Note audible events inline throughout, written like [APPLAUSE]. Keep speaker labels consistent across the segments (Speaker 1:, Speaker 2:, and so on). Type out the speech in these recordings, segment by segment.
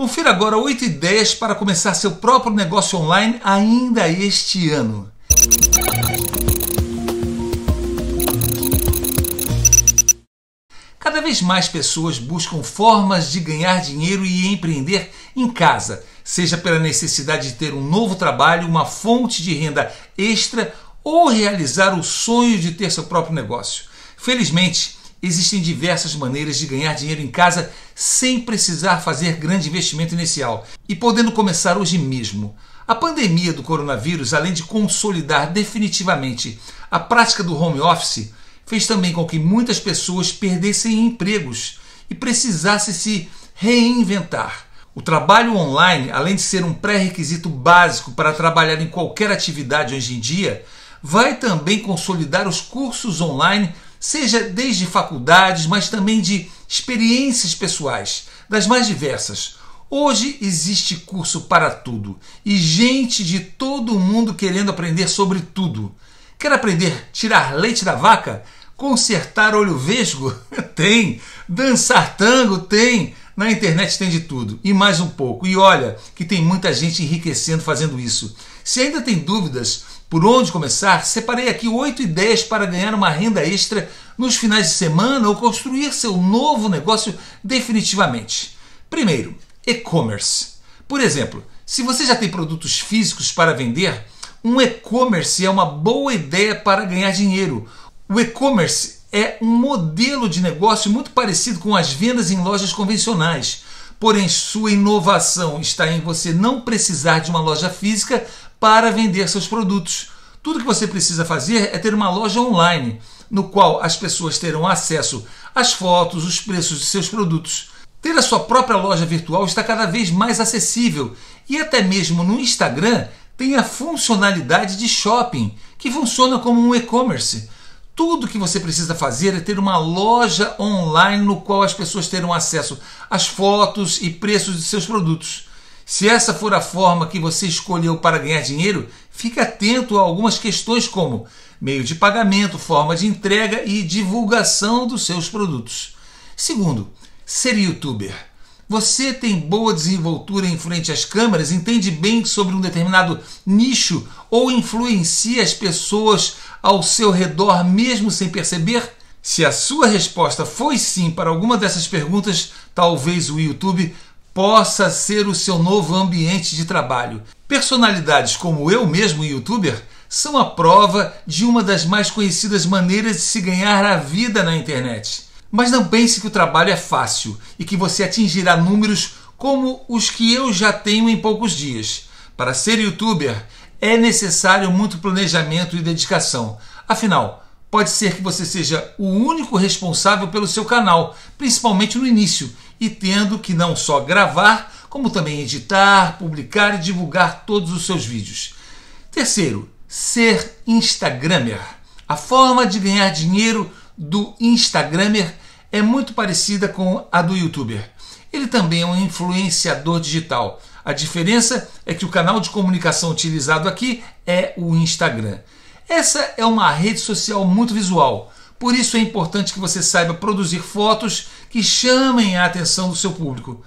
Speaker 1: Confira agora 8 ideias para começar seu próprio negócio online ainda este ano. Cada vez mais pessoas buscam formas de ganhar dinheiro e empreender em casa, seja pela necessidade de ter um novo trabalho, uma fonte de renda extra ou realizar o sonho de ter seu próprio negócio. Felizmente, existem diversas maneiras de ganhar dinheiro em casa sem precisar fazer grande investimento inicial e podendo começar hoje mesmo. A pandemia do coronavírus, além de consolidar definitivamente a prática do home office, fez também com que muitas pessoas perdessem empregos e precisassem se reinventar. O trabalho online, além de ser um pré-requisito básico para trabalhar em qualquer atividade hoje em dia, vai também consolidar os cursos online seja desde faculdades, mas também de experiências pessoais, das mais diversas. Hoje existe curso para tudo e gente de todo mundo querendo aprender sobre tudo. Quer aprender tirar leite da vaca? Consertar olho vesgo? [LAUGHS] tem. Dançar tango? Tem. Na internet tem de tudo e mais um pouco. E olha que tem muita gente enriquecendo fazendo isso. Se ainda tem dúvidas por onde começar, separei aqui oito ideias para ganhar uma renda extra nos finais de semana ou construir seu novo negócio definitivamente. Primeiro, e-commerce. Por exemplo, se você já tem produtos físicos para vender, um e-commerce é uma boa ideia para ganhar dinheiro. O e-commerce é um modelo de negócio muito parecido com as vendas em lojas convencionais. Porém, sua inovação está em você não precisar de uma loja física para vender seus produtos. Tudo que você precisa fazer é ter uma loja online, no qual as pessoas terão acesso às fotos, os preços de seus produtos. Ter a sua própria loja virtual está cada vez mais acessível e até mesmo no Instagram tem a funcionalidade de shopping, que funciona como um e-commerce. Tudo que você precisa fazer é ter uma loja online no qual as pessoas terão acesso às fotos e preços de seus produtos. Se essa for a forma que você escolheu para ganhar dinheiro, fique atento a algumas questões como meio de pagamento, forma de entrega e divulgação dos seus produtos. Segundo, ser youtuber. Você tem boa desenvoltura em frente às câmeras, entende bem sobre um determinado nicho ou influencia as pessoas ao seu redor mesmo sem perceber? Se a sua resposta foi sim para alguma dessas perguntas, talvez o YouTube possa ser o seu novo ambiente de trabalho. Personalidades como eu mesmo, youtuber, são a prova de uma das mais conhecidas maneiras de se ganhar a vida na internet. Mas não pense que o trabalho é fácil e que você atingirá números como os que eu já tenho em poucos dias. Para ser youtuber é necessário muito planejamento e dedicação. Afinal, pode ser que você seja o único responsável pelo seu canal, principalmente no início, e tendo que não só gravar, como também editar, publicar e divulgar todos os seus vídeos. Terceiro, ser Instagrammer. A forma de ganhar dinheiro do Instagrammer é muito parecida com a do YouTuber. Ele também é um influenciador digital. A diferença é que o canal de comunicação utilizado aqui é o Instagram. Essa é uma rede social muito visual, por isso é importante que você saiba produzir fotos que chamem a atenção do seu público.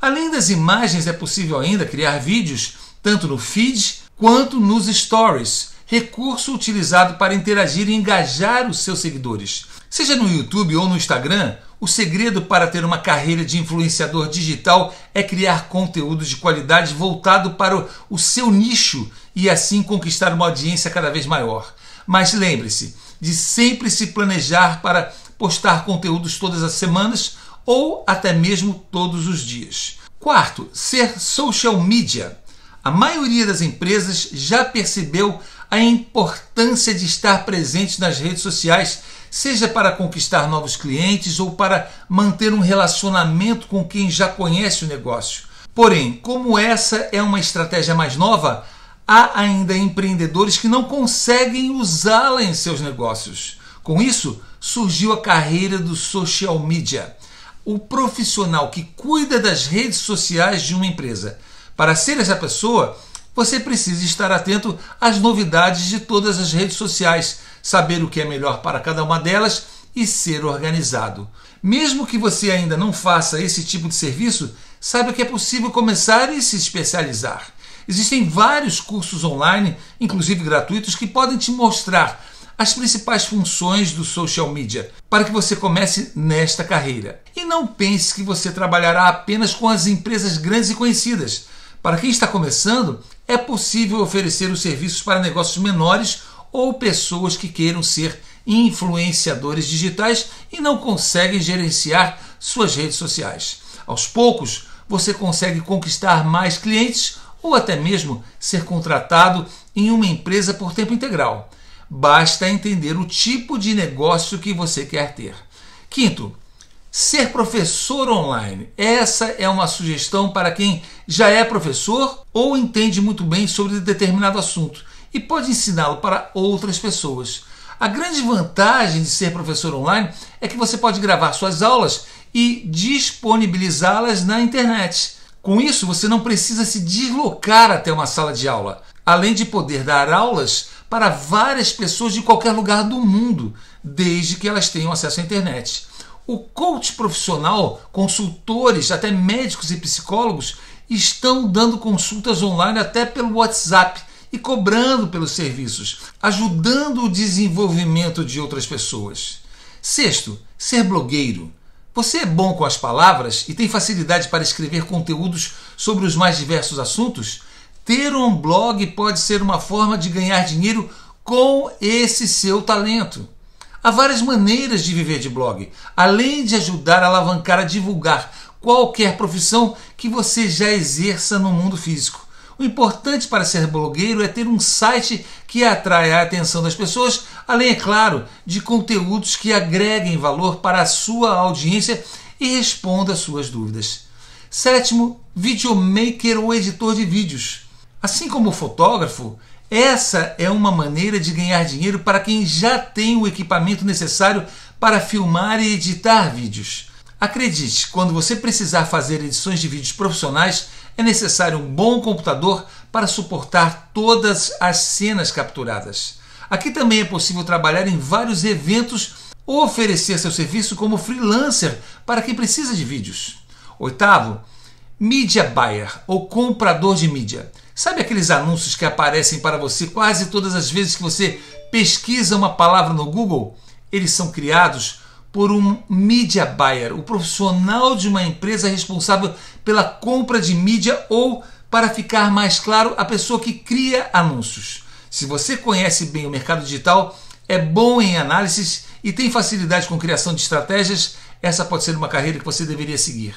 Speaker 1: Além das imagens, é possível ainda criar vídeos, tanto no feed quanto nos stories, recurso utilizado para interagir e engajar os seus seguidores. Seja no YouTube ou no Instagram, o segredo para ter uma carreira de influenciador digital é criar conteúdo de qualidade voltado para o seu nicho e assim conquistar uma audiência cada vez maior. Mas lembre-se, de sempre se planejar para postar conteúdos todas as semanas ou até mesmo todos os dias. Quarto, ser social media. A maioria das empresas já percebeu a importância de estar presente nas redes sociais, seja para conquistar novos clientes ou para manter um relacionamento com quem já conhece o negócio. Porém, como essa é uma estratégia mais nova, há ainda empreendedores que não conseguem usá-la em seus negócios. Com isso, surgiu a carreira do social media, o profissional que cuida das redes sociais de uma empresa. Para ser essa pessoa, você precisa estar atento às novidades de todas as redes sociais, saber o que é melhor para cada uma delas e ser organizado. Mesmo que você ainda não faça esse tipo de serviço, saiba que é possível começar e se especializar. Existem vários cursos online, inclusive gratuitos, que podem te mostrar as principais funções do social media para que você comece nesta carreira. E não pense que você trabalhará apenas com as empresas grandes e conhecidas. Para quem está começando, é possível oferecer os serviços para negócios menores ou pessoas que queiram ser influenciadores digitais e não conseguem gerenciar suas redes sociais. Aos poucos, você consegue conquistar mais clientes ou até mesmo ser contratado em uma empresa por tempo integral. Basta entender o tipo de negócio que você quer ter. Quinto, ser professor online. Essa é uma sugestão para quem já é professor ou entende muito bem sobre determinado assunto e pode ensiná-lo para outras pessoas. A grande vantagem de ser professor online é que você pode gravar suas aulas e disponibilizá-las na internet. Com isso, você não precisa se deslocar até uma sala de aula, além de poder dar aulas para várias pessoas de qualquer lugar do mundo, desde que elas tenham acesso à internet. O coach profissional, consultores, até médicos e psicólogos estão dando consultas online até pelo WhatsApp e cobrando pelos serviços, ajudando o desenvolvimento de outras pessoas. Sexto, ser blogueiro. Você é bom com as palavras e tem facilidade para escrever conteúdos sobre os mais diversos assuntos? Ter um blog pode ser uma forma de ganhar dinheiro com esse seu talento. Há várias maneiras de viver de blog, além de ajudar a alavancar a divulgar qualquer profissão que você já exerça no mundo físico. O importante para ser blogueiro é ter um site que atrai a atenção das pessoas, além, é claro, de conteúdos que agreguem valor para a sua audiência e responda às suas dúvidas. Sétimo, videomaker ou editor de vídeos. Assim como o fotógrafo, essa é uma maneira de ganhar dinheiro para quem já tem o equipamento necessário para filmar e editar vídeos. Acredite, quando você precisar fazer edições de vídeos profissionais, é necessário um bom computador para suportar todas as cenas capturadas. Aqui também é possível trabalhar em vários eventos ou oferecer seu serviço como freelancer para quem precisa de vídeos. Oitavo, Media Buyer ou comprador de mídia. Sabe aqueles anúncios que aparecem para você quase todas as vezes que você pesquisa uma palavra no Google? Eles são criados por um media buyer, o profissional de uma empresa responsável pela compra de mídia ou, para ficar mais claro, a pessoa que cria anúncios. Se você conhece bem o mercado digital, é bom em análises e tem facilidade com criação de estratégias, essa pode ser uma carreira que você deveria seguir.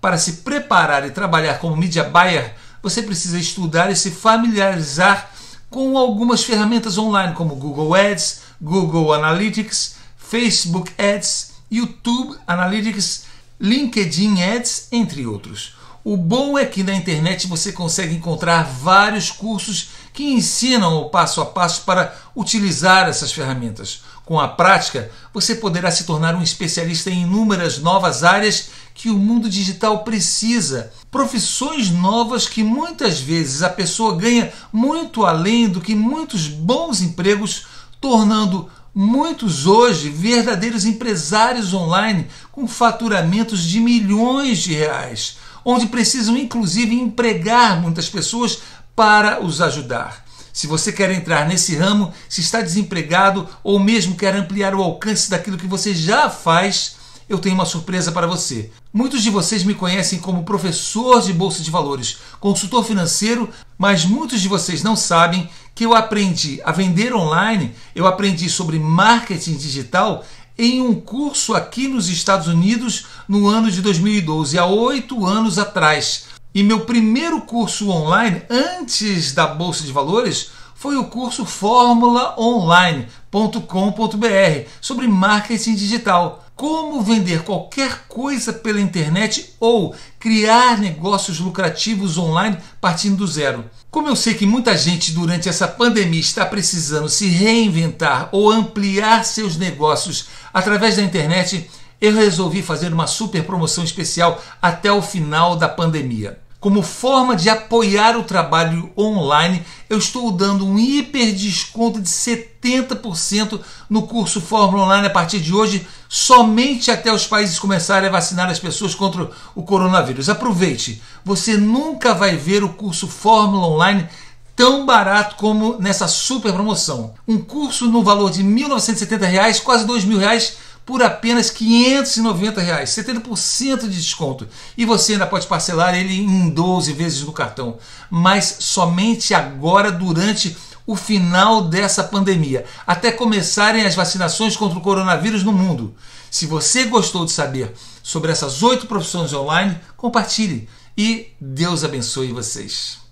Speaker 1: Para se preparar e trabalhar como media buyer, você precisa estudar e se familiarizar com algumas ferramentas online como Google Ads, Google Analytics, Facebook Ads, YouTube Analytics, LinkedIn Ads, entre outros. O bom é que na internet você consegue encontrar vários cursos que ensinam o passo a passo para utilizar essas ferramentas. Com a prática, você poderá se tornar um especialista em inúmeras novas áreas que o mundo digital precisa. Profissões novas que muitas vezes a pessoa ganha muito além do que muitos bons empregos, tornando muitos hoje verdadeiros empresários online com faturamentos de milhões de reais, onde precisam inclusive empregar muitas pessoas para os ajudar. Se você quer entrar nesse ramo, se está desempregado ou mesmo quer ampliar o alcance daquilo que você já faz, eu tenho uma surpresa para você. Muitos de vocês me conhecem como professor de bolsa de valores, consultor financeiro, mas muitos de vocês não sabem que eu aprendi a vender online, eu aprendi sobre marketing digital em um curso aqui nos Estados Unidos no ano de 2012, há oito anos atrás. E meu primeiro curso online, antes da Bolsa de Valores, foi o curso formulaonline.com.br sobre marketing digital. Como vender qualquer coisa pela internet ou criar negócios lucrativos online partindo do zero. Como eu sei que muita gente durante essa pandemia está precisando se reinventar ou ampliar seus negócios através da internet, eu resolvi fazer uma super promoção especial até o final da pandemia. Como forma de apoiar o trabalho online, eu estou dando um hiper desconto de 70% no curso Fórmula Online a partir de hoje, somente até os países começarem a vacinar as pessoas contra o coronavírus. Aproveite, você nunca vai ver o curso Fórmula Online tão barato como nessa super promoção. Um curso no valor de R$ 1.970, quase R$ 2.000 por apenas 590 reais, 70% de desconto. E você ainda pode parcelar ele em 12 vezes no cartão, mas somente agora durante o final dessa pandemia, até começarem as vacinações contra o coronavírus no mundo. Se você gostou de saber sobre essas oito profissões online, compartilhe e Deus abençoe vocês.